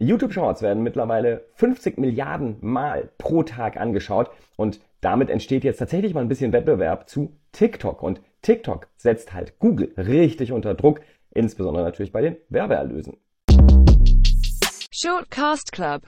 YouTube Shorts werden mittlerweile 50 Milliarden Mal pro Tag angeschaut und damit entsteht jetzt tatsächlich mal ein bisschen Wettbewerb zu TikTok und TikTok setzt halt Google richtig unter Druck, insbesondere natürlich bei den Werbeerlösen. Shortcast Club